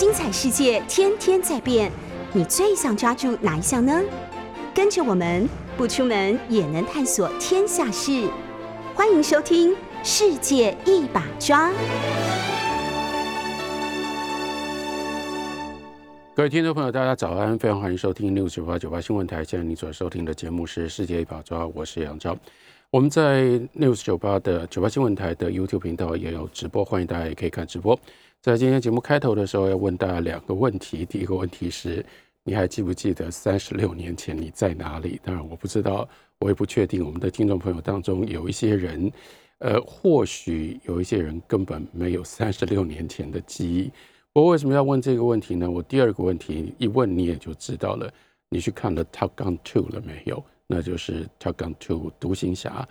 精彩世界天天在变，你最想抓住哪一项呢？跟着我们不出门也能探索天下事，欢迎收听《世界一把抓》。各位听众朋友，大家早安！非常欢迎收听 News 九八九八新闻台。现在你所收听的节目是《世界一把抓》，我是杨昭。我们在 News 九八的九八新闻台的 YouTube 频道也有直播，欢迎大家也可以看直播。在今天节目开头的时候，要问大家两个问题。第一个问题是，你还记不记得三十六年前你在哪里？当然我不知道，我也不确定。我们的听众朋友当中有一些人，呃，或许有一些人根本没有三十六年前的记忆。我为什么要问这个问题呢？我第二个问题一问你也就知道了。你去看了《Top Gun 2》了没有？那就是《Top Gun 2》独行侠。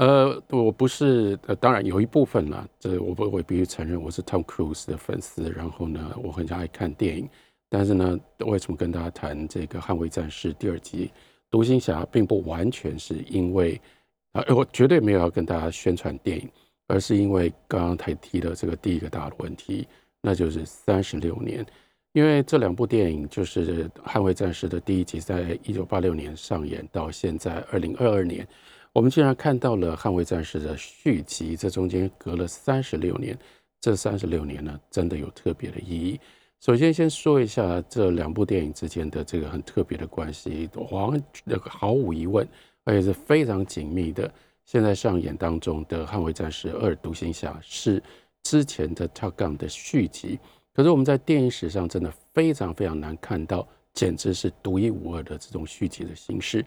呃，我不是，呃，当然有一部分啦，这我不我必须承认，我是 Tom Cruise 的粉丝。然后呢，我很爱看电影。但是呢，为什么跟大家谈这个《捍卫战士》第二集《独行侠》，并不完全是因为啊，我绝对没有要跟大家宣传电影，而是因为刚刚才提的这个第一个大的问题。那就是三十六年，因为这两部电影就是《捍卫战士》的第一集，在一九八六年上演到现在二零二二年，我们竟然看到了《捍卫战士》的续集，这中间隔了三十六年，这三十六年呢，真的有特别的意义。首先，先说一下这两部电影之间的这个很特别的关系，毫毫无疑问，而且是非常紧密的。现在上演当中的《捍卫战士二：独行侠》是。之前的《Top Gun》的续集，可是我们在电影史上真的非常非常难看到，简直是独一无二的这种续集的形式。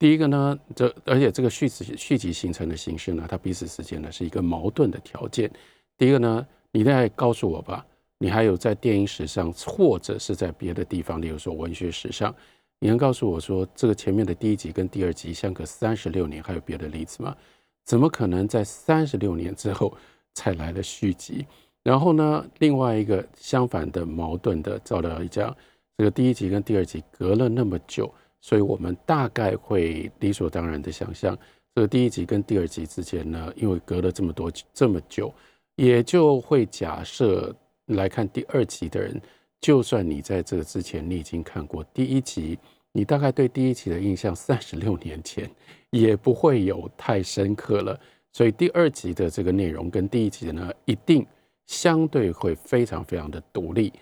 第一个呢，这而且这个续集续集形成的形式呢，它彼此之间呢是一个矛盾的条件。第一个呢，你再告诉我吧，你还有在电影史上或者是在别的地方，例如说文学史上，你能告诉我说这个前面的第一集跟第二集相隔三十六年，还有别的例子吗？怎么可能在三十六年之后？才来了续集，然后呢，另外一个相反的矛盾的，照道理讲，这个第一集跟第二集隔了那么久，所以我们大概会理所当然的想象，这个第一集跟第二集之间呢，因为隔了这么多这么久，也就会假设来看第二集的人，就算你在这个之前你已经看过第一集，你大概对第一集的印象三十六年前也不会有太深刻了。所以第二集的这个内容跟第一集呢，一定相对会非常非常的独立。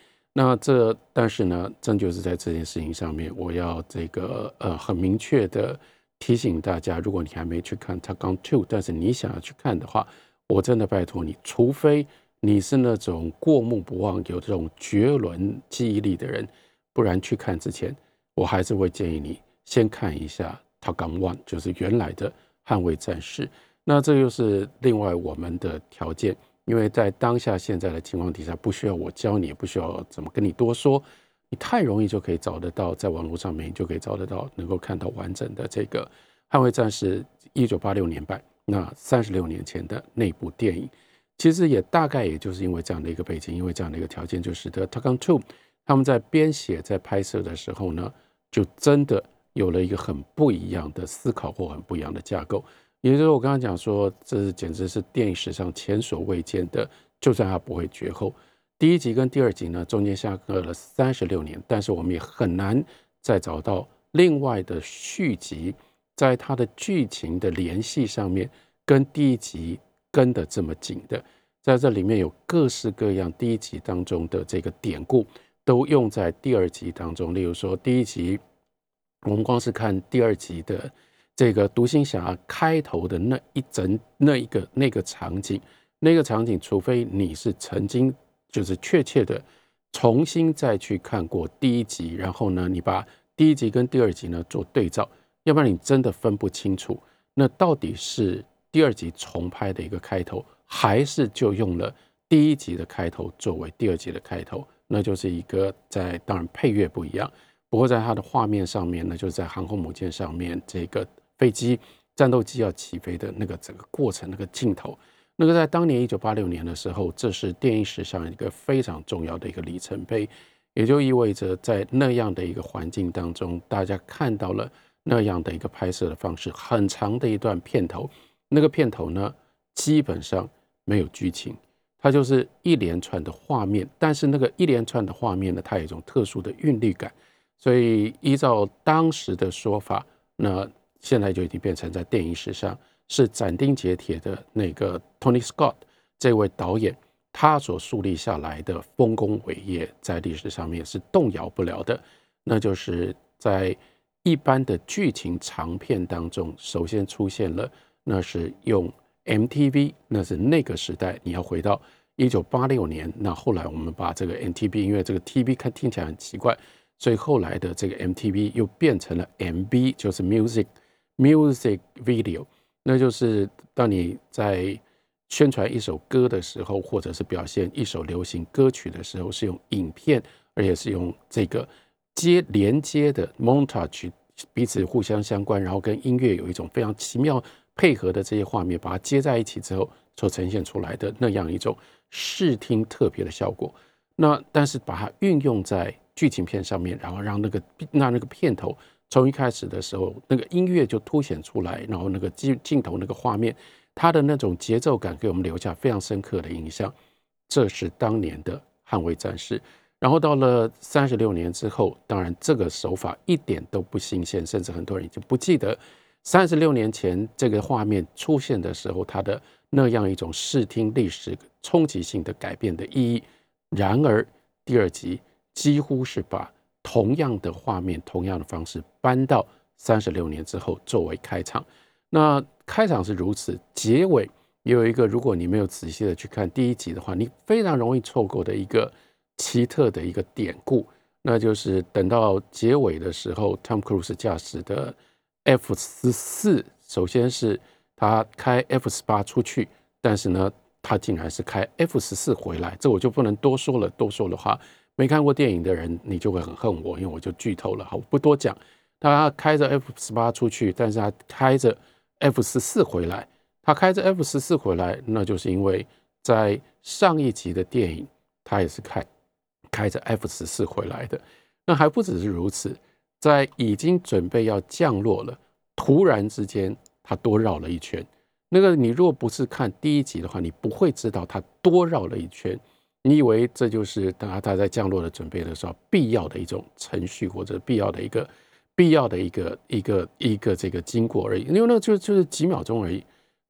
那这但是呢，正就是在这件事情上面，我要这个呃很明确的提醒大家，如果你还没去看《Top Gun 2》，但是你想要去看的话，我真的拜托你，除非你是那种过目不忘、有这种绝伦记忆力的人，不然去看之前，我还是会建议你先看一下《Top Gun 1》，就是原来的《捍卫战士》。那这又是另外我们的条件，因为在当下现在的情况底下，不需要我教你，也不需要怎么跟你多说，你太容易就可以找得到，在网络上面就可以找得到，能够看到完整的这个《捍卫战士》一九八六年版，那三十六年前的那部电影，其实也大概也就是因为这样的一个背景，因为这样的一个条件，就使得《Top Gun 2》他们在编写、在拍摄的时候呢，就真的有了一个很不一样的思考或很不一样的架构。也就是我刚刚讲说，这是简直是电影史上前所未见的。就算它不会绝后，第一集跟第二集呢，中间相隔了三十六年，但是我们也很难再找到另外的续集，在它的剧情的联系上面跟第一集跟得这么紧的。在这里面有各式各样第一集当中的这个典故，都用在第二集当中。例如说，第一集我们光是看第二集的。这个独行侠开头的那一整那一个那个场景，那个场景，除非你是曾经就是确切的重新再去看过第一集，然后呢，你把第一集跟第二集呢做对照，要不然你真的分不清楚，那到底是第二集重拍的一个开头，还是就用了第一集的开头作为第二集的开头？那就是一个在当然配乐不一样，不过在它的画面上面呢，就是在航空母舰上面这个。飞机、战斗机要起飞的那个整个过程，那个镜头，那个在当年一九八六年的时候，这是电影史上一个非常重要的一个里程碑，也就意味着在那样的一个环境当中，大家看到了那样的一个拍摄的方式，很长的一段片头，那个片头呢，基本上没有剧情，它就是一连串的画面，但是那个一连串的画面呢，它有一种特殊的韵律感，所以依照当时的说法，那现在就已经变成在电影史上是斩钉截铁的那个 Tony Scott 这位导演他所树立下来的丰功伟业，在历史上面是动摇不了的，那就是在一般的剧情长片当中，首先出现了，那是用。MTV 那是那个时代，你要回到一九八六年。那后来我们把这个 MTV，因为这个 TV 看听起来很奇怪，所以后来的这个 MTV 又变成了 MV，就是 Music Music Video。那就是当你在宣传一首歌的时候，或者是表现一首流行歌曲的时候，是用影片，而且是用这个接连接的 montage，彼此互相相关，然后跟音乐有一种非常奇妙。配合的这些画面，把它接在一起之后，所呈现出来的那样一种视听特别的效果。那但是把它运用在剧情片上面，然后让那个那那个片头从一开始的时候，那个音乐就凸显出来，然后那个镜镜头那个画面，它的那种节奏感给我们留下非常深刻的印象。这是当年的捍卫战士。然后到了三十六年之后，当然这个手法一点都不新鲜，甚至很多人已经不记得。三十六年前这个画面出现的时候，它的那样一种视听历史冲击性的改变的意义。然而，第二集几乎是把同样的画面、同样的方式搬到三十六年之后作为开场。那开场是如此，结尾也有一个，如果你没有仔细的去看第一集的话，你非常容易错过的一个奇特的一个典故，那就是等到结尾的时候，Tom Cruise 驾驶的。F 十四，首先是他开 F 十八出去，但是呢，他竟然是开 F 十四回来，这我就不能多说了。多说的话，没看过电影的人你就会很恨我，因为我就剧透了。好，我不多讲。他开着 F 十八出去，但是他开着 F 十四回来。他开着 F 十四回来，那就是因为在上一集的电影，他也是开开着 F 十四回来的。那还不只是如此。在已经准备要降落了，突然之间他多绕了一圈。那个你如果不是看第一集的话，你不会知道他多绕了一圈。你以为这就是他他在降落的准备的时候必要的一种程序，或者必要的一个必要的一个一个一个这个经过而已。因为那就就是几秒钟而已。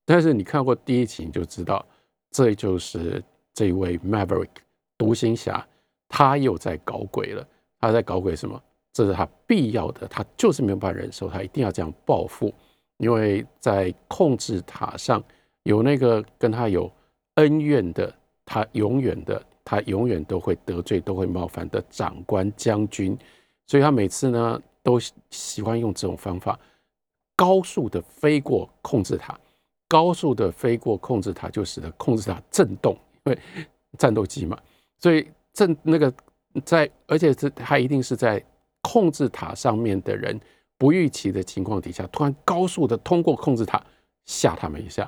但是你看过第一集，你就知道这就是这位 Maverick 独行侠，他又在搞鬼了。他在搞鬼什么？这是他必要的，他就是没有办法忍受，他一定要这样报复，因为在控制塔上有那个跟他有恩怨的，他永远的，他永远都会得罪、都会冒犯的长官将军，所以他每次呢都喜欢用这种方法，高速的飞过控制塔，高速的飞过控制塔，就使得控制塔震动，因为战斗机嘛，所以震那个在，而且是他一定是在。控制塔上面的人不预期的情况底下，突然高速的通过控制塔，吓他们一下，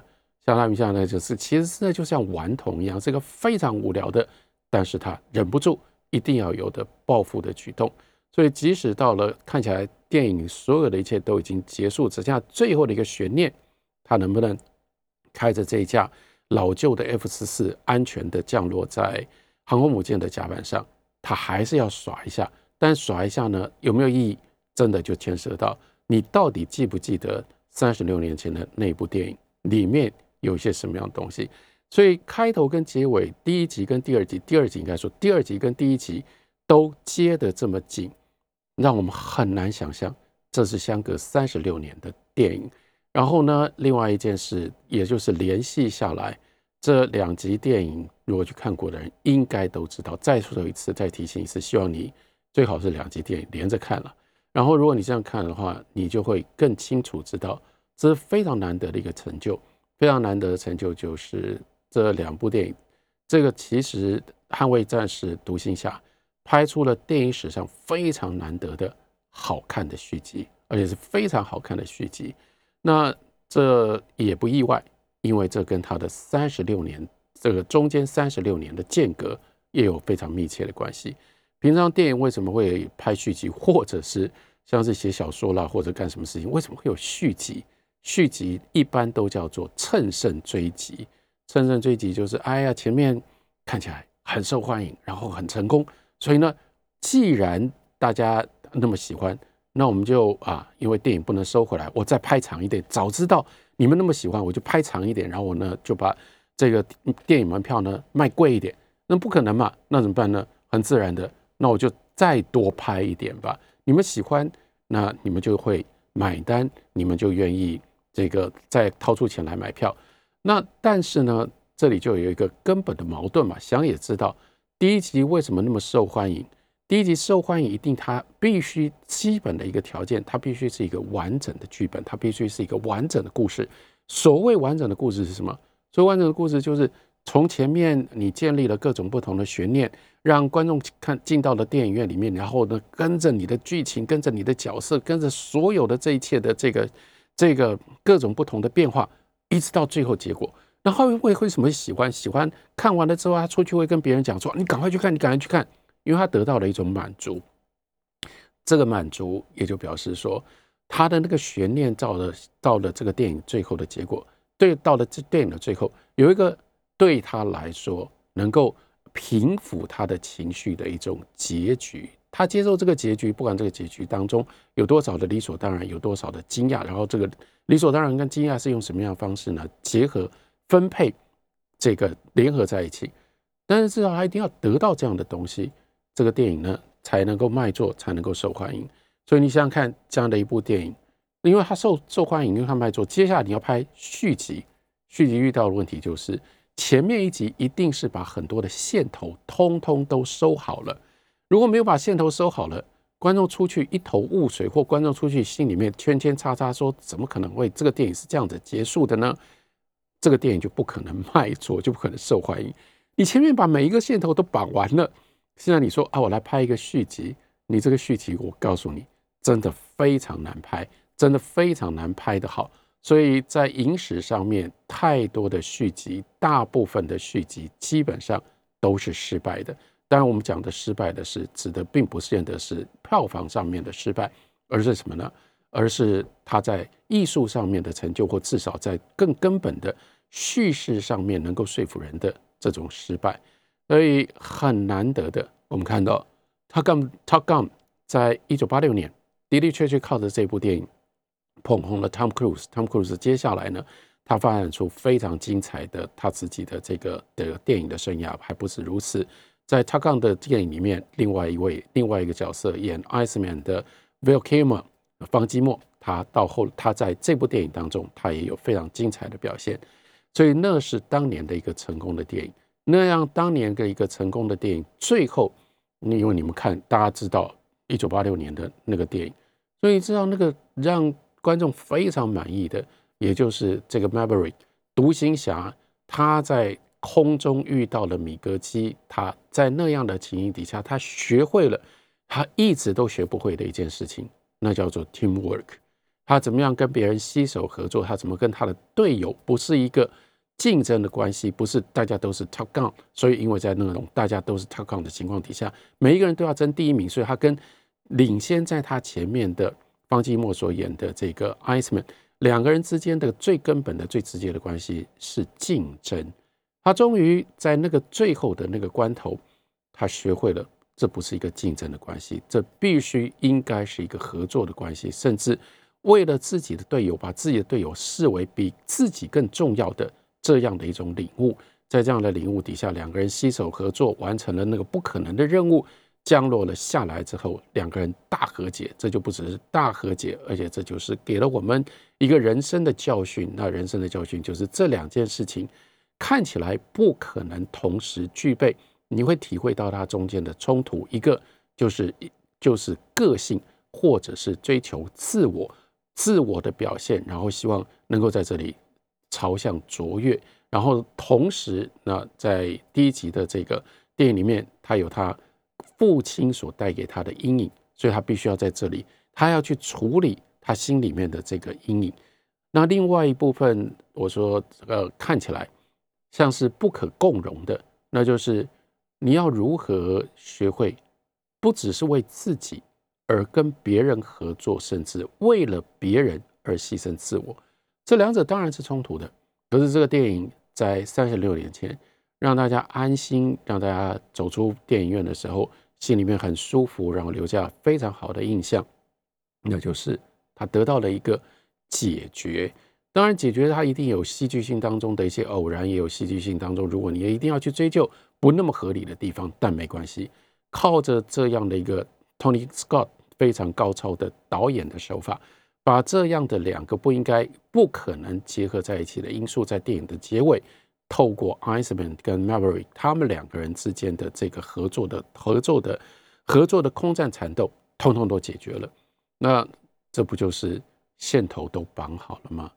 吓他们一下呢，就是其实这就像顽童一样，是个非常无聊的，但是他忍不住一定要有的报复的举动。所以即使到了看起来电影所有的一切都已经结束，只剩下最后的一个悬念，他能不能开着这一架老旧的 F 十四安全的降落在航空母舰的甲板上，他还是要耍一下。但耍一下呢，有没有意义？真的就牵涉到你到底记不记得三十六年前的那部电影里面有些什么样的东西？所以开头跟结尾，第一集跟第二集，第二集应该说第二集跟第一集都接得这么紧，让我们很难想象这是相隔三十六年的电影。然后呢，另外一件事，也就是联系下来这两集电影，如果去看过的人应该都知道。再说一次，再提醒一次，希望你。最好是两集电影连着看了，然后如果你这样看的话，你就会更清楚知道，这是非常难得的一个成就，非常难得的成就就是这两部电影。这个其实《捍卫战士》《独行侠》拍出了电影史上非常难得的好看的续集，而且是非常好看的续集。那这也不意外，因为这跟他的三十六年这个中间三十六年的间隔也有非常密切的关系。平常电影为什么会拍续集，或者是像是写小说啦，或者干什么事情，为什么会有续集？续集一般都叫做乘胜追击。乘胜追击就是，哎呀，前面看起来很受欢迎，然后很成功。所以呢，既然大家那么喜欢，那我们就啊，因为电影不能收回来，我再拍长一点。早知道你们那么喜欢，我就拍长一点，然后我呢就把这个电影门票呢卖贵一点。那不可能嘛？那怎么办呢？很自然的，那我就再多拍一点吧。你们喜欢，那你们就会买单，你们就愿意这个再掏出钱来买票。那但是呢，这里就有一个根本的矛盾嘛。想也知道，第一集为什么那么受欢迎？第一集受欢迎，一定它必须基本的一个条件，它必须是一个完整的剧本，它必须是一个完整的故事。所谓完整的故事是什么？所谓完整的故事就是从前面你建立了各种不同的悬念，让观众看进到了电影院里面，然后呢，跟着你的剧情，跟着你的角色，跟着所有的这一切的这个这个各种不同的变化。一直到最后结果，那后面会为什么喜欢？喜欢看完了之后，他出去会跟别人讲说：“你赶快去看，你赶快去看。”因为他得到了一种满足。这个满足也就表示说，他的那个悬念到了到了这个电影最后的结果，对，到了这电影的最后，有一个对他来说能够平抚他的情绪的一种结局。他接受这个结局，不管这个结局当中有多少的理所当然，有多少的惊讶，然后这个理所当然跟惊讶是用什么样的方式呢？结合分配，这个联合在一起。但是至少他一定要得到这样的东西，这个电影呢才能够卖座，才能够受欢迎。所以你想想看，这样的一部电影，因为它受受欢迎，因为它卖座，接下来你要拍续集，续集遇到的问题就是前面一集一定是把很多的线头通通都收好了。如果没有把线头收好了，观众出去一头雾水，或观众出去心里面圈圈叉叉，说怎么可能会这个电影是这样子结束的呢？这个电影就不可能卖座，就不可能受欢迎。你前面把每一个线头都绑完了，现在你说啊，我来拍一个续集，你这个续集我告诉你，真的非常难拍，真的非常难拍得好。所以在影史上面，太多的续集，大部分的续集基本上都是失败的。当然，我们讲的失败的是指的，并不见得是票房上面的失败，而是什么呢？而是他在艺术上面的成就，或至少在更根本的叙事上面能够说服人的这种失败。所以很难得的，我们看到《Top Gun》《Top Gun》在一九八六年的的确确靠着这部电影捧红了 Tom Cruise。Tom Cruise 接下来呢，他发展出非常精彩的他自己的这个的电影的生涯，还不是如此。在《Top Gun》的电影里面，另外一位另外一个角色演 Iceman 的 Val Kilmer 方基莫，他到后他在这部电影当中，他也有非常精彩的表现，所以那是当年的一个成功的电影。那样当年的一个成功的电影，最后，因为你们看，大家知道一九八六年的那个电影，所以知道那个让观众非常满意的，也就是这个 Maverick 独行侠，他在。空中遇到了米格机，他在那样的情形底下，他学会了他一直都学不会的一件事情，那叫做 teamwork。他怎么样跟别人携手合作？他怎么跟他的队友不是一个竞争的关系，不是大家都是 Top Gun。所以，因为在那种大家都是 Top Gun 的情况底下，每一个人都要争第一名，所以他跟领先在他前面的方季莫所演的这个 Iceman 两个人之间的最根本的、最直接的关系是竞争。他终于在那个最后的那个关头，他学会了，这不是一个竞争的关系，这必须应该是一个合作的关系，甚至为了自己的队友，把自己的队友视为比自己更重要的这样的一种领悟。在这样的领悟底下，两个人携手合作，完成了那个不可能的任务，降落了下来之后，两个人大和解。这就不只是大和解，而且这就是给了我们一个人生的教训。那人生的教训就是这两件事情。看起来不可能同时具备，你会体会到它中间的冲突。一个就是就是个性，或者是追求自我、自我的表现，然后希望能够在这里朝向卓越。然后同时，那在第一集的这个电影里面，他有他父亲所带给他的阴影，所以他必须要在这里，他要去处理他心里面的这个阴影。那另外一部分，我说呃，看起来。像是不可共融的，那就是你要如何学会，不只是为自己而跟别人合作，甚至为了别人而牺牲自我。这两者当然是冲突的。可是这个电影在三十六年前让大家安心，让大家走出电影院的时候心里面很舒服，然后留下非常好的印象，那就是他得到了一个解决。当然，解决它一定有戏剧性当中的一些偶然，也有戏剧性当中，如果你也一定要去追究不那么合理的地方，但没关系，靠着这样的一个 Tony Scott 非常高超的导演的手法，把这样的两个不应该、不可能结合在一起的因素，在电影的结尾，透过 Iceman 跟 Maverick 他们两个人之间的这个合作的合作的合作的空战缠斗，通通都解决了。那这不就是线头都绑好了吗？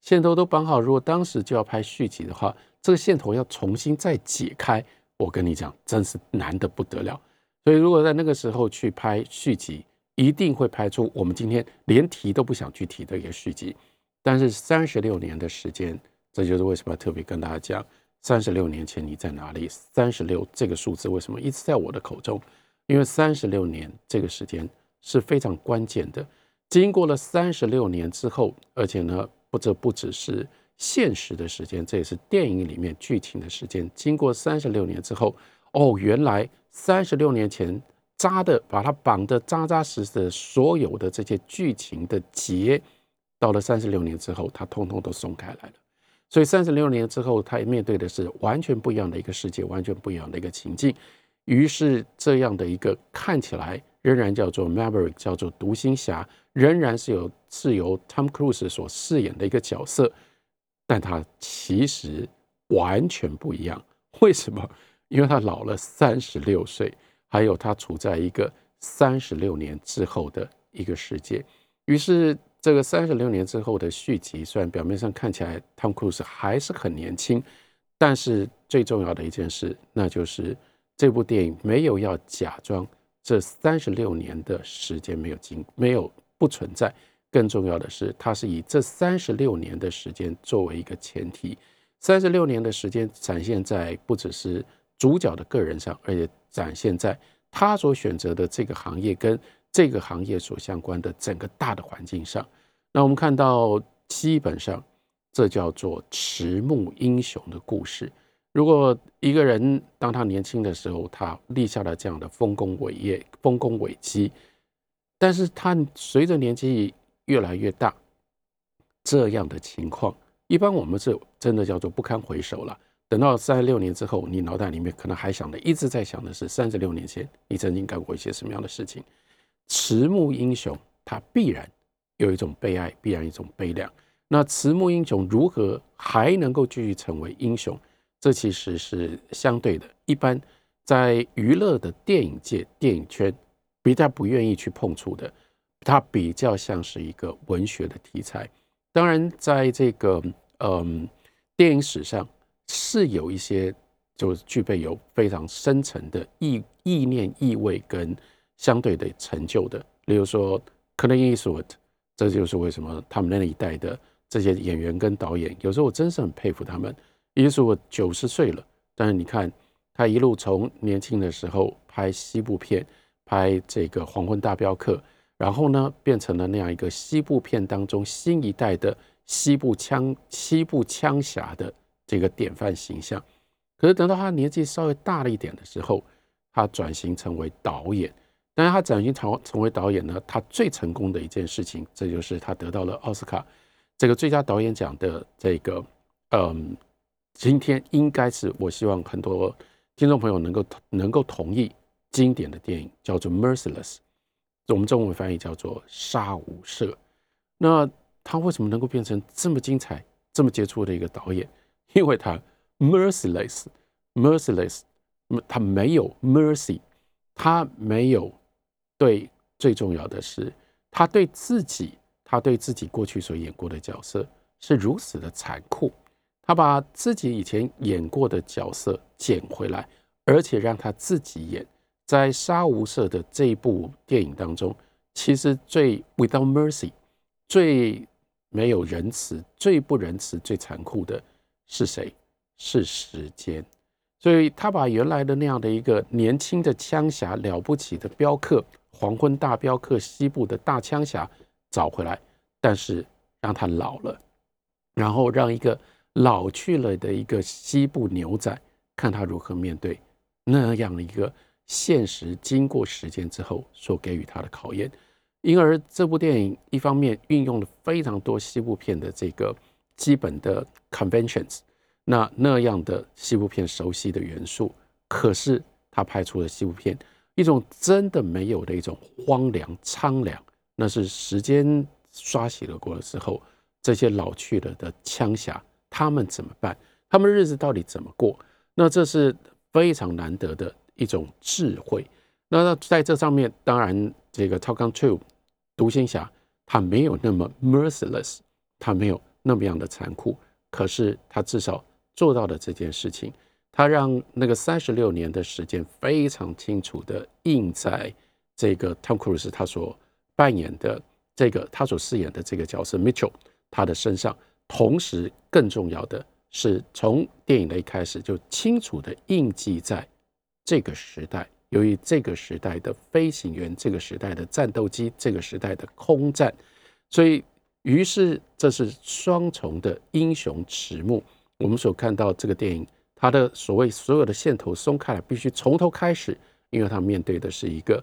线头都绑好，如果当时就要拍续集的话，这个线头要重新再解开，我跟你讲，真是难得不得了。所以，如果在那个时候去拍续集，一定会拍出我们今天连提都不想去提的一个续集。但是三十六年的时间，这就是为什么特别跟大家讲，三十六年前你在哪里？三十六这个数字为什么一直在我的口中？因为三十六年这个时间是非常关键的。经过了三十六年之后，而且呢。不，这不只是现实的时间，这也是电影里面剧情的时间。经过三十六年之后，哦，原来三十六年前扎的，把它绑得扎扎实实的，所有的这些剧情的结，到了三十六年之后，它通通都松开来了。所以三十六年之后，他面对的是完全不一样的一个世界，完全不一样的一个情境。于是，这样的一个看起来仍然叫做 Maverick，叫做独行侠。仍然是由是由 Tom Cruise 所饰演的一个角色，但他其实完全不一样。为什么？因为他老了三十六岁，还有他处在一个三十六年之后的一个世界。于是，这个三十六年之后的续集，虽然表面上看起来 Tom Cruise 还是很年轻，但是最重要的一件事，那就是这部电影没有要假装这三十六年的时间没有经没有。不存在。更重要的是，它是以这三十六年的时间作为一个前提，三十六年的时间展现在不只是主角的个人上，而且展现在他所选择的这个行业跟这个行业所相关的整个大的环境上。那我们看到，基本上这叫做迟暮英雄的故事。如果一个人当他年轻的时候，他立下了这样的丰功伟业、丰功伟绩。但是他随着年纪越来越大，这样的情况，一般我们是真的叫做不堪回首了。等到三十六年之后，你脑袋里面可能还想的，一直在想的是三十六年前你曾经干过一些什么样的事情。迟暮英雄，他必然有一种悲哀，必然一种悲凉。那迟暮英雄如何还能够继续成为英雄？这其实是相对的。一般在娱乐的电影界、电影圈。比较不愿意去碰触的，它比较像是一个文学的题材。当然，在这个嗯电影史上是有一些就具备有非常深层的意意念意味跟相对的成就的。例如说，Clint Eastwood，这就是为什么他们那一代的这些演员跟导演，有时候我真是很佩服他们。Eastwood 九十岁了，但是你看他一路从年轻的时候拍西部片。拍这个《黄昏大镖客》，然后呢，变成了那样一个西部片当中新一代的西部枪西部枪侠的这个典范形象。可是等到他年纪稍微大了一点的时候，他转型成为导演。但是他转型成成为导演呢，他最成功的一件事情，这就是他得到了奥斯卡这个最佳导演奖的这个嗯，今天应该是我希望很多听众朋友能够能够同意。经典的电影叫做《Merciless》，我们中文翻译叫做《杀无赦》。那他为什么能够变成这么精彩、这么杰出的一个导演？因为他 Merciless，Merciless，他没有 mercy，他没有对，最重要的是，他对自己，他对自己过去所演过的角色是如此的残酷。他把自己以前演过的角色捡回来，而且让他自己演。在《杀无赦》的这一部电影当中，其实最 without mercy、最没有仁慈、最不仁慈、最残酷的是谁？是时间。所以他把原来的那样的一个年轻的枪侠、了不起的镖客、黄昏大镖客、西部的大枪侠找回来，但是让他老了，然后让一个老去了的一个西部牛仔看他如何面对那样的一个现实，经过时间之后所给予他的考验。因而这部电影一方面运用了非常多西部片的这个基本的 conventions，那那样的西部片熟悉的元素，可是他拍出了西部片一种真的没有的一种荒凉苍凉，那是时间刷洗了过了之后，这些老去了的枪侠他们怎么办？他们日子到底怎么过？那这是非常难得的一种智慧。那在这上面，当然这个《Top Gun 2》独行侠，他没有那么 merciless，他没有那么样的残酷，可是他至少做到了这件事情。他让那个三十六年的时间非常清楚的印在这个 Tom Cruise 他所扮演的这个他所饰演的这个角色 Mitchell 他的身上，同时更重要的。是从电影的一开始就清楚地印记在这个时代。由于这个时代的飞行员、这个时代的战斗机、这个时代的空战，所以于是这是双重的英雄迟暮。我们所看到这个电影，它的所谓所有的线头松开来，必须从头开始，因为它面对的是一个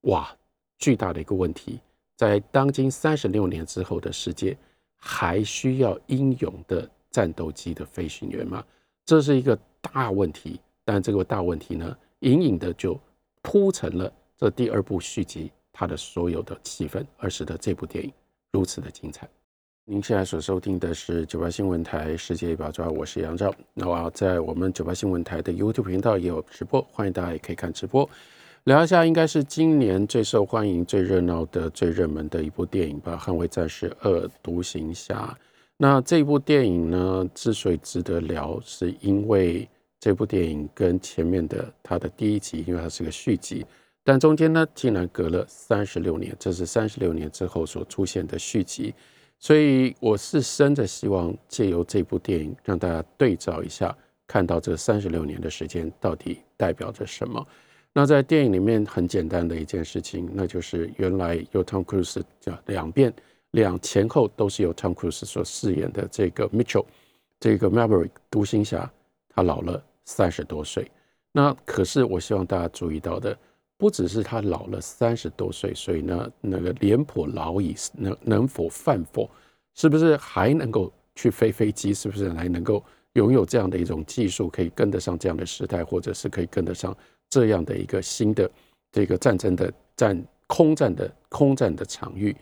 哇巨大的一个问题，在当今三十六年之后的世界，还需要英勇的。战斗机的飞行员吗？这是一个大问题，但这个大问题呢，隐隐的就铺成了这第二部续集它的所有的气氛，而使得这部电影如此的精彩。您现在所收听的是九八新闻台世界一把抓，我是杨照。那我在我们九八新闻台的 YouTube 频道也有直播，欢迎大家也可以看直播。聊一下，应该是今年最受欢迎、最热闹的、最热门的一部电影吧，《捍卫战士二：独行侠》。那这部电影呢，之所以值得聊，是因为这部电影跟前面的它的第一集，因为它是个续集，但中间呢竟然隔了三十六年，这是三十六年之后所出现的续集，所以我是深的希望借由这部电影让大家对照一下，看到这三十六年的时间到底代表着什么。那在电影里面很简单的一件事情，那就是原来由 Tom Cruise 讲两遍。两前后都是由 Tom Cruise 所饰演的这个 Mitchell，这个 Maverick 独行侠，他老了三十多岁。那可是我希望大家注意到的，不只是他老了三十多岁，所以呢，那个廉颇老矣，能能否饭否，是不是还能够去飞飞机？是不是还能够拥有这样的一种技术，可以跟得上这样的时代，或者是可以跟得上这样的一个新的这个战争的战空战的空战的场域？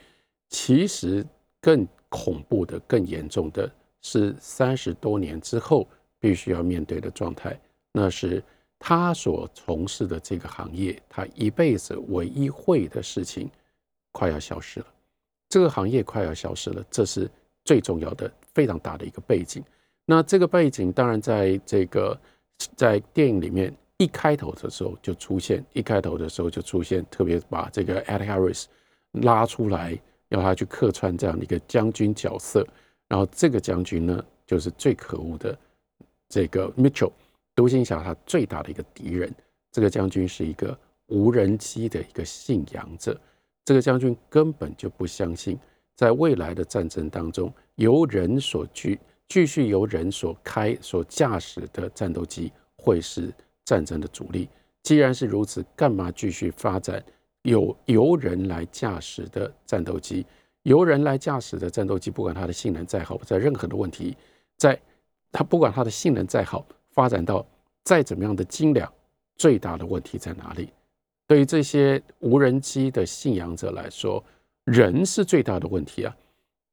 其实更恐怖的、更严重的是三十多年之后必须要面对的状态，那是他所从事的这个行业，他一辈子唯一会的事情快要消失了。这个行业快要消失了，这是最重要的、非常大的一个背景。那这个背景当然在这个在电影里面一开头的时候就出现，一开头的时候就出现，特别把这个 Ed Harris 拉出来。要他去客串这样的一个将军角色，然后这个将军呢，就是最可恶的这个 Mitchell，独行侠他最大的一个敌人。这个将军是一个无人机的一个信仰者，这个将军根本就不相信，在未来的战争当中，由人所继继续由人所开所驾驶的战斗机会是战争的主力。既然是如此，干嘛继续发展？有由人来驾驶的战斗机，由人来驾驶的战斗机，不管它的性能再好，在任何的问题，在它不管它的性能再好，发展到再怎么样的精良，最大的问题在哪里？对于这些无人机的信仰者来说，人是最大的问题啊！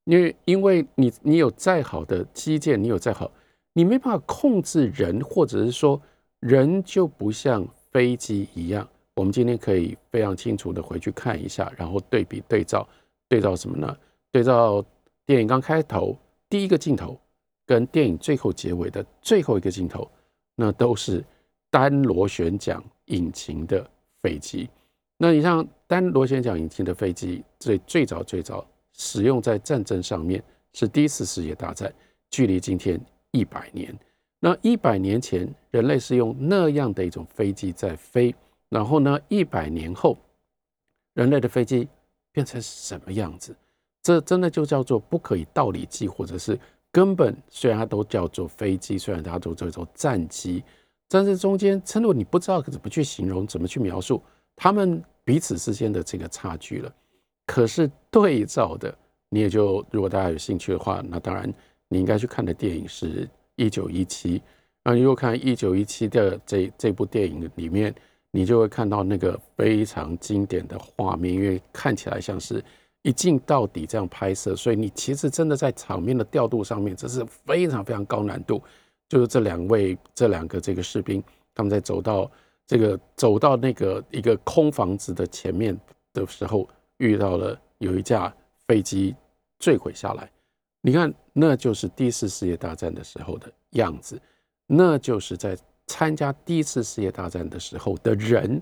因为因为你你有再好的基建，你有再好，你没办法控制人，或者是说人就不像飞机一样。我们今天可以非常清楚的回去看一下，然后对比对照，对照什么呢？对照电影刚开头第一个镜头，跟电影最后结尾的最后一个镜头，那都是单螺旋桨引擎的飞机。那你像单螺旋桨引擎的飞机，最最早最早使用在战争上面是第一次世界大战，距离今天一百年。那一百年前，人类是用那样的一种飞机在飞。然后呢，一百年后，人类的飞机变成什么样子？这真的就叫做不可以道理计，或者是根本虽然它都叫做飞机，虽然它都叫做战机，但是中间真的你不知道怎么去形容，怎么去描述他们彼此之间的这个差距了。可是对照的，你也就如果大家有兴趣的话，那当然你应该去看的电影是《一九一七》。那你如果看《一九一七》的这这部电影里面，你就会看到那个非常经典的画面，因为看起来像是一镜到底这样拍摄，所以你其实真的在场面的调度上面，这是非常非常高难度。就是这两位这两个这个士兵，他们在走到这个走到那个一个空房子的前面的时候，遇到了有一架飞机坠毁下来。你看，那就是第一次世界大战的时候的样子，那就是在。参加第一次世界大战的时候的人，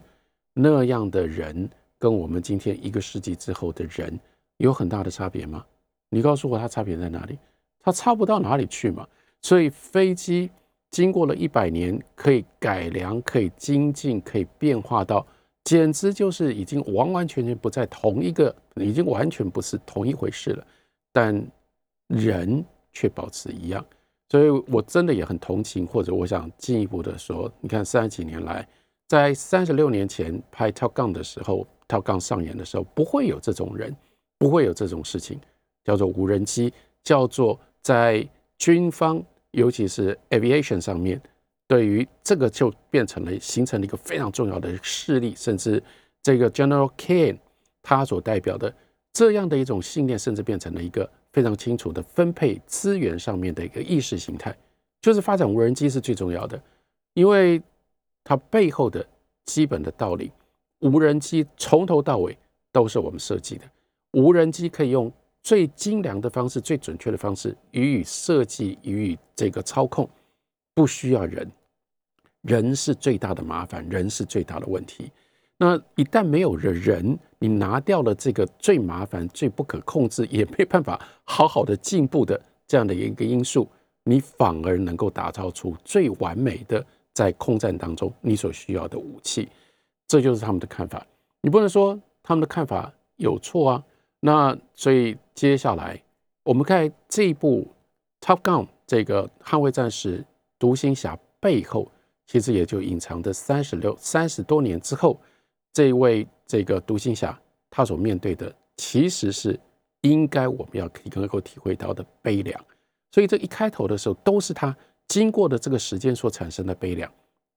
那样的人跟我们今天一个世纪之后的人有很大的差别吗？你告诉我，它差别在哪里？它差不到哪里去嘛。所以飞机经过了一百年，可以改良，可以精进，可以变化到，简直就是已经完完全全不在同一个，已经完全不是同一回事了。但人却保持一样。所以，我真的也很同情，或者我想进一步的说，你看三十几年来，在三十六年前拍《Top Gun》的时候，《Top Gun》上演的时候，不会有这种人，不会有这种事情，叫做无人机，叫做在军方，尤其是 aviation 上面，对于这个就变成了形成了一个非常重要的势力，甚至这个 General Kane 他所代表的这样的一种信念，甚至变成了一个。非常清楚的分配资源上面的一个意识形态，就是发展无人机是最重要的，因为它背后的基本的道理，无人机从头到尾都是我们设计的，无人机可以用最精良的方式、最准确的方式予以设计、予以这个操控，不需要人，人是最大的麻烦，人是最大的问题。那一旦没有了人，你拿掉了这个最麻烦、最不可控制，也没办法好好的进步的这样的一个因素，你反而能够打造出最完美的在空战当中你所需要的武器。这就是他们的看法。你不能说他们的看法有错啊。那所以接下来我们看这一部《Top Gun》这个《捍卫战士》独行侠背后，其实也就隐藏着三十六三十多年之后。这一位这个独行侠，他所面对的其实是应该我们要能够体会到的悲凉。所以这一开头的时候，都是他经过的这个时间所产生的悲凉。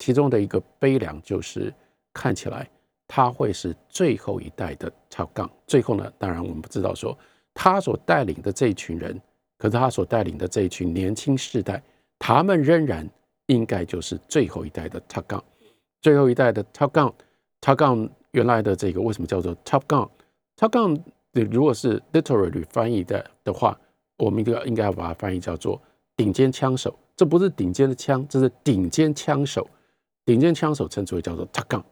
其中的一个悲凉就是看起来他会是最后一代的 Top Gun。最后呢，当然我们不知道说他所带领的这一群人，可是他所带领的这一群年轻世代，他们仍然应该就是最后一代的 Top Gun。最后一代的 Top Gun。Top Gun 原来的这个为什么叫做 Top Gun？Top Gun 如果是 literally 翻译的的话，我们应该应该要把它翻译叫做顶尖枪手。这不是顶尖的枪，这是顶尖枪手。顶尖枪手称之为叫做 Top Gun。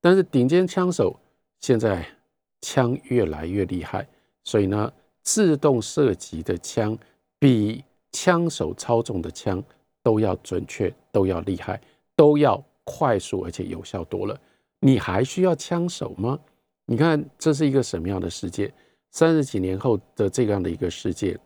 但是顶尖枪手现在枪越来越厉害，所以呢，自动射击的枪比枪手操纵的枪都要准确，都要厉害，都要快速，而且有效多了。你还需要枪手吗？你看，这是一个什么样的世界？三十几年后的这样的一个世界，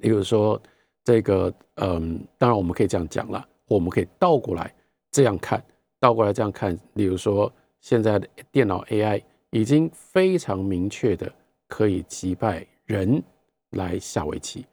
比如说这个，嗯，当然我们可以这样讲了，我们可以倒过来这样看，倒过来这样看。例如说，现在的电脑 AI 已经非常明确的可以击败人来下围棋，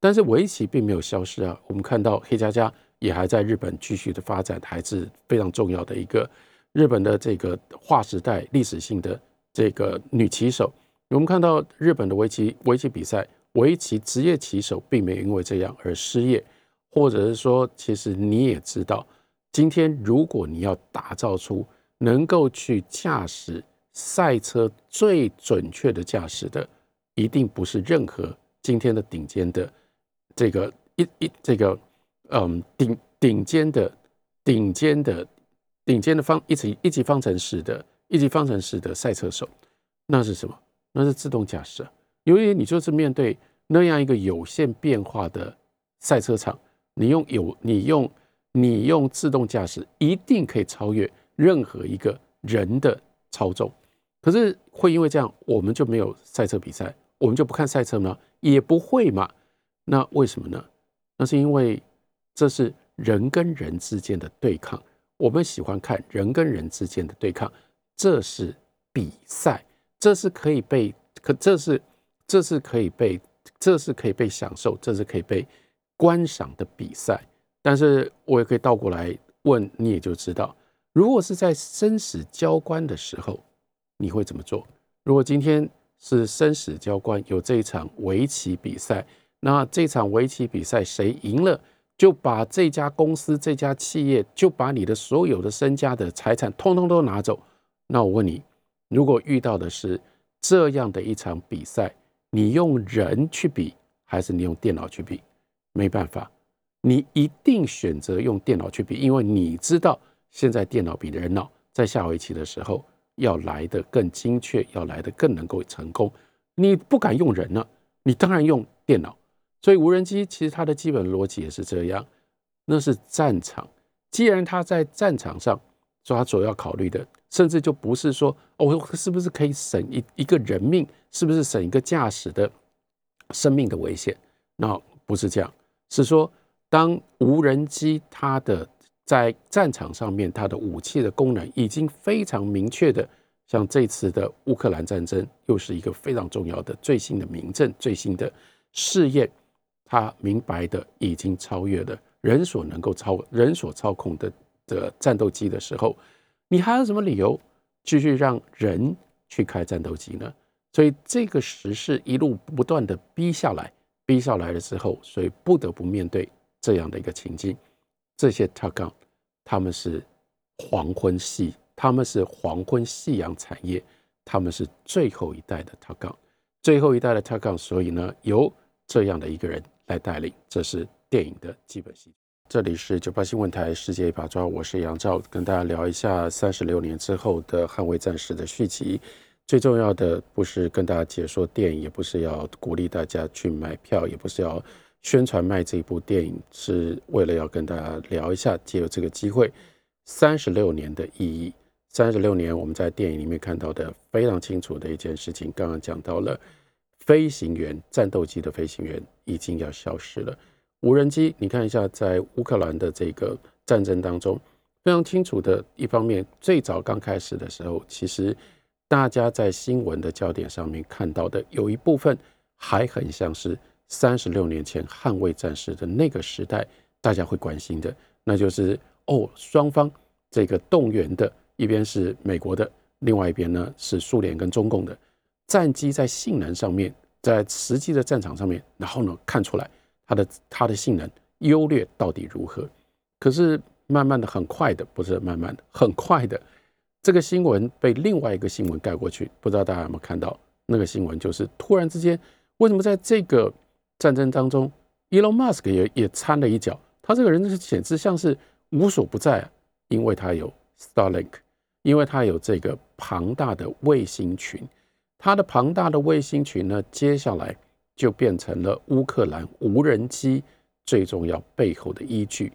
但是围棋并没有消失啊。我们看到黑嘉嘉也还在日本继续的发展，还是非常重要的一个。日本的这个划时代历史性的这个女棋手，我们看到日本的围棋围棋比赛，围棋职业棋手并没有因为这样而失业，或者是说，其实你也知道，今天如果你要打造出能够去驾驶赛车最准确的驾驶的，一定不是任何今天的顶尖的这个一一这个嗯顶顶尖的顶尖的。顶尖的方一级一级方程式的一级方程式的赛车手，那是什么？那是自动驾驶。由于你就是面对那样一个有限变化的赛车场，你用有你用你用自动驾驶，一定可以超越任何一个人的操纵。可是会因为这样，我们就没有赛车比赛，我们就不看赛车吗？也不会嘛。那为什么呢？那是因为这是人跟人之间的对抗。我们喜欢看人跟人之间的对抗，这是比赛，这是可以被可这是这是可以被这是可以被享受，这是可以被观赏的比赛。但是我也可以倒过来问，你也就知道，如果是在生死交关的时候，你会怎么做？如果今天是生死交关，有这一场围棋比赛，那这场围棋比赛谁赢了？就把这家公司、这家企业，就把你的所有的身家的财产，通通都拿走。那我问你，如果遇到的是这样的一场比赛，你用人去比，还是你用电脑去比？没办法，你一定选择用电脑去比，因为你知道现在电脑比人脑在下围棋的时候要来得更精确，要来得更能够成功。你不敢用人呢，你当然用电脑。所以无人机其实它的基本逻辑也是这样，那是战场。既然它在战场上，所以它主要考虑的，甚至就不是说哦，是不是可以省一一个人命，是不是省一个驾驶的生命的危险？那不是这样，是说当无人机它的在战场上面，它的武器的功能已经非常明确的，像这次的乌克兰战争，又是一个非常重要的最新的明证、最新的试验。他明白的已经超越了人所能够操人所操控的的战斗机的时候，你还有什么理由继续让人去开战斗机呢？所以这个时势一路不断的逼下来，逼下来了之后，所以不得不面对这样的一个情境。这些 t a g 他们是黄昏系，他们是黄昏夕阳产业，他们是最后一代的 t a g 最后一代的 t a g 所以呢，由这样的一个人。来带领，这是电影的基本戏。这里是九八新闻台世界一把抓，我是杨照，跟大家聊一下三十六年之后的捍卫战士的续集。最重要的不是跟大家解说电影，也不是要鼓励大家去买票，也不是要宣传卖这部电影，是为了要跟大家聊一下，借由这个机会，三十六年的意义。三十六年，我们在电影里面看到的非常清楚的一件事情，刚刚讲到了。飞行员、战斗机的飞行员已经要消失了。无人机，你看一下，在乌克兰的这个战争当中，非常清楚的一方面，最早刚开始的时候，其实大家在新闻的焦点上面看到的，有一部分还很像是三十六年前捍卫战士的那个时代，大家会关心的，那就是哦，双方这个动员的一边是美国的，另外一边呢是苏联跟中共的。战机在性能上面，在实际的战场上面，然后呢，看出来它的它的性能优劣到底如何？可是慢慢的，很快的，不是慢慢的，很快的，这个新闻被另外一个新闻盖过去。不知道大家有没有看到那个新闻？就是突然之间，为什么在这个战争当中，Elon Musk 也也掺了一脚？他这个人是简直像是无所不在啊，因为他有 Starlink，因为他有这个庞大的卫星群。它的庞大的卫星群呢，接下来就变成了乌克兰无人机最重要背后的依据。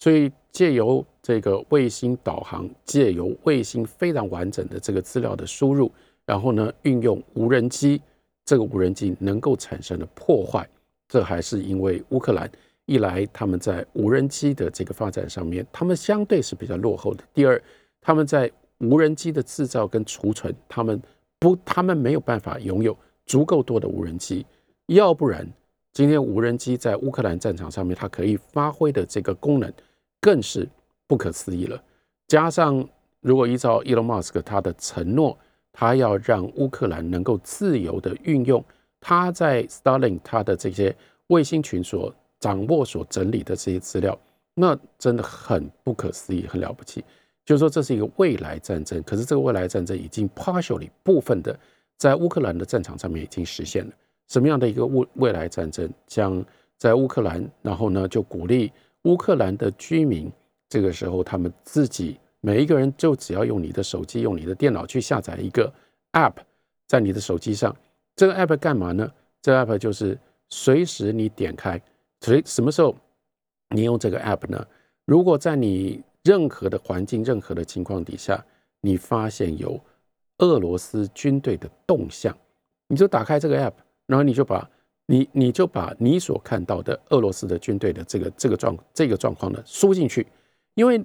所以借由这个卫星导航，借由卫星非常完整的这个资料的输入，然后呢，运用无人机，这个无人机能够产生的破坏，这还是因为乌克兰一来他们在无人机的这个发展上面，他们相对是比较落后的。第二，他们在无人机的制造跟储存，他们。不，他们没有办法拥有足够多的无人机，要不然今天无人机在乌克兰战场上面，它可以发挥的这个功能更是不可思议了。加上如果依照 Elon Musk 他的承诺，他要让乌克兰能够自由的运用他在 Starlink 他的这些卫星群所掌握、所整理的这些资料，那真的很不可思议，很了不起。就是说，这是一个未来战争，可是这个未来战争已经 partially 部分的在乌克兰的战场上面已经实现了。什么样的一个未未来战争？将在乌克兰，然后呢，就鼓励乌克兰的居民，这个时候他们自己每一个人就只要用你的手机、用你的电脑去下载一个 app，在你的手机上，这个 app 干嘛呢？这个 app 就是随时你点开，随什么时候你用这个 app 呢？如果在你任何的环境、任何的情况底下，你发现有俄罗斯军队的动向，你就打开这个 app，然后你就把你你就把你所看到的俄罗斯的军队的这个这个状这个状况呢输进去，因为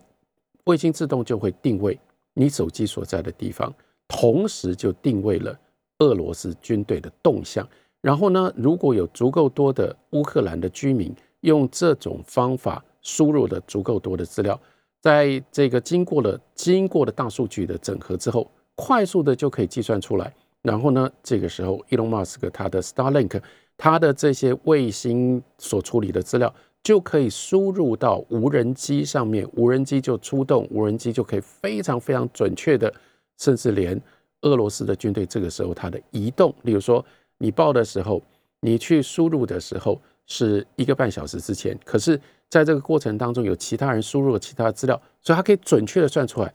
卫星自动就会定位你手机所在的地方，同时就定位了俄罗斯军队的动向。然后呢，如果有足够多的乌克兰的居民用这种方法输入了足够多的资料，在这个经过了经过了大数据的整合之后，快速的就可以计算出来。然后呢，这个时候，Elon Musk 他的 Starlink，他的这些卫星所处理的资料。就可以输入到无人机上面，无人机就出动，无人机就可以非常非常准确的，甚至连俄罗斯的军队这个时候它的移动，例如说你报的时候，你去输入的时候是一个半小时之前，可是在这个过程当中有其他人输入了其他的资料，所以它可以准确的算出来，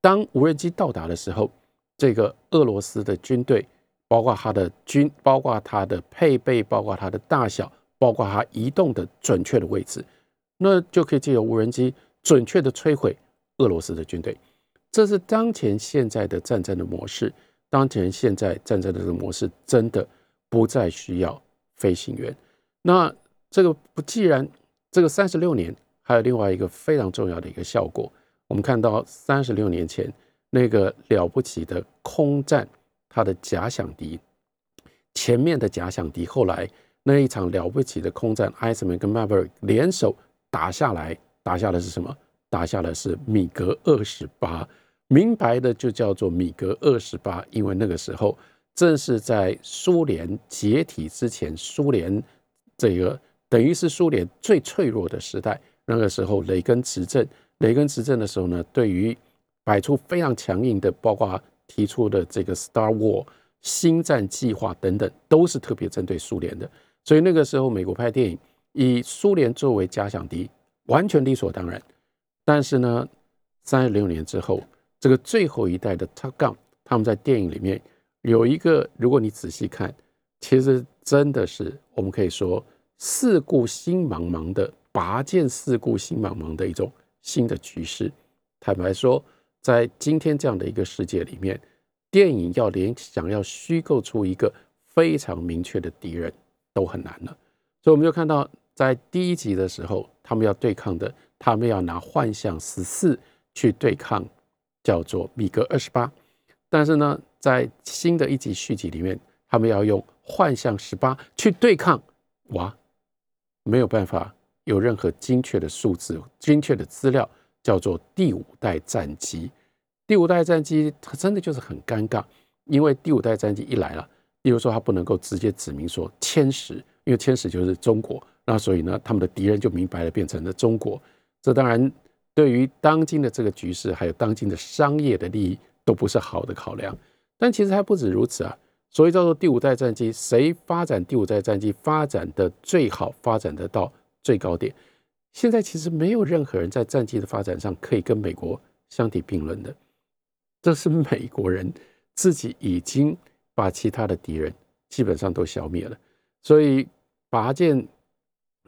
当无人机到达的时候，这个俄罗斯的军队，包括它的军，包括它的配备，包括它的大小。包括它移动的准确的位置，那就可以借由无人机准确的摧毁俄罗斯的军队。这是当前现在的战争的模式。当前现在战争的这个模式真的不再需要飞行员。那这个不，既然这个三十六年还有另外一个非常重要的一个效果，我们看到三十六年前那个了不起的空战，它的假想敌，前面的假想敌后来。那一场了不起的空战，艾斯曼跟 Maverick 联手打下来，打下的是什么？打下的是米格二十八，明白的就叫做米格二十八，因为那个时候正是在苏联解体之前，苏联这个等于是苏联最脆弱的时代。那个时候，雷根执政，雷根执政的时候呢，对于摆出非常强硬的，包括提出的这个 Star War 星战计划等等，都是特别针对苏联的。所以那个时候，美国拍电影以苏联作为假想敌，完全理所当然。但是呢，三十六年之后，这个最后一代的 Top Gun，他们在电影里面有一个，如果你仔细看，其实真的是我们可以说四顾心茫茫的拔剑，四顾心茫茫的一种新的局势。坦白说，在今天这样的一个世界里面，电影要连想要虚构出一个非常明确的敌人。都很难了，所以我们就看到，在第一集的时候，他们要对抗的，他们要拿幻象十四去对抗，叫做米格二十八。但是呢，在新的一集续集里面，他们要用幻象十八去对抗，哇，没有办法有任何精确的数字、精确的资料，叫做第五代战机。第五代战机它真的就是很尴尬，因为第五代战机一来了。比如说，它不能够直接指明说歼十，因为歼十就是中国，那所以呢，他们的敌人就明白了，变成了中国。这当然对于当今的这个局势，还有当今的商业的利益，都不是好的考量。但其实还不止如此啊，所以叫做第五代战机，谁发展第五代战机发展的最好，发展得到最高点？现在其实没有任何人在战机的发展上可以跟美国相提并论的，这是美国人自己已经。把其他的敌人基本上都消灭了，所以拔剑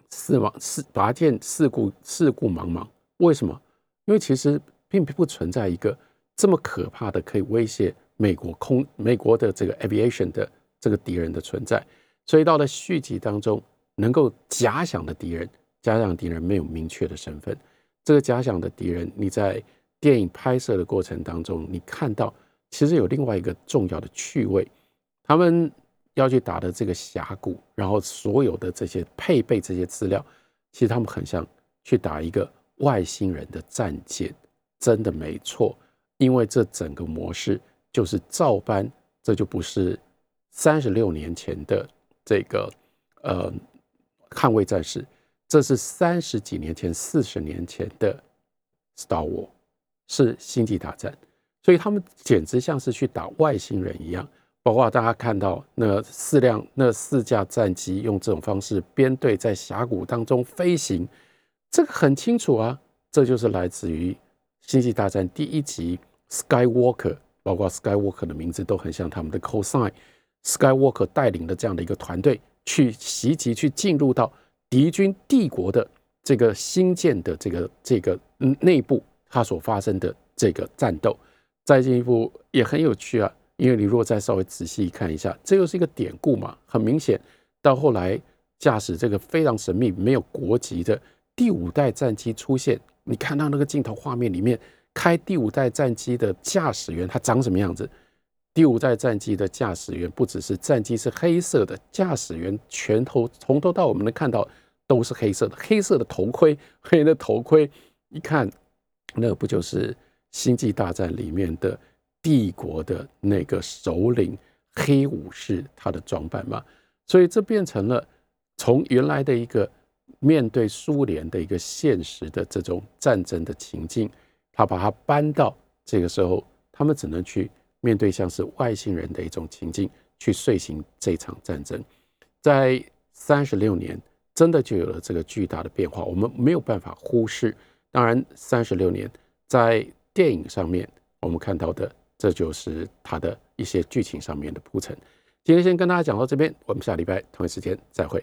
四茫四拔剑四顾四顾茫茫。为什么？因为其实并不存在一个这么可怕的可以威胁美国空美国的这个 aviation 的这个敌人的存在。所以到了续集当中，能够假想的敌人，假想敌人没有明确的身份。这个假想的敌人，你在电影拍摄的过程当中，你看到其实有另外一个重要的趣味。他们要去打的这个峡谷，然后所有的这些配备这些资料，其实他们很像去打一个外星人的战舰，真的没错。因为这整个模式就是照搬，这就不是三十六年前的这个呃捍卫战士，这是三十几年前、四十年前的 Star War，是星际大战，所以他们简直像是去打外星人一样。包括大家看到那四辆、那四架战机用这种方式编队在峡谷当中飞行，这个很清楚啊，这就是来自于《星际大战》第一集 Skywalker，包括 Skywalker 的名字都很像他们的 cosine。Skywalker 带领的这样的一个团队去袭击、去进入到敌军帝国的这个新建的这个这个内部，它所发生的这个战斗。再进一步也很有趣啊。因为你如果再稍微仔细看一下，这又是一个典故嘛。很明显，到后来驾驶这个非常神秘、没有国籍的第五代战机出现，你看到那个镜头画面里面，开第五代战机的驾驶员他长什么样子？第五代战机的驾驶员不只是战机是黑色的，驾驶员全头从头到我们能看到都是黑色的，黑色的头盔，黑的头盔，一看那不就是《星际大战》里面的帝国的那个首领黑武士他的装扮吗？所以这变成了从原来的一个面对苏联的一个现实的这种战争的情境，他把它搬到这个时候，他们只能去。面对像是外星人的一种情境去遂行这场战争，在三十六年真的就有了这个巨大的变化，我们没有办法忽视。当然，三十六年在电影上面我们看到的，这就是它的一些剧情上面的铺陈。今天先跟大家讲到这边，我们下礼拜同一时间再会。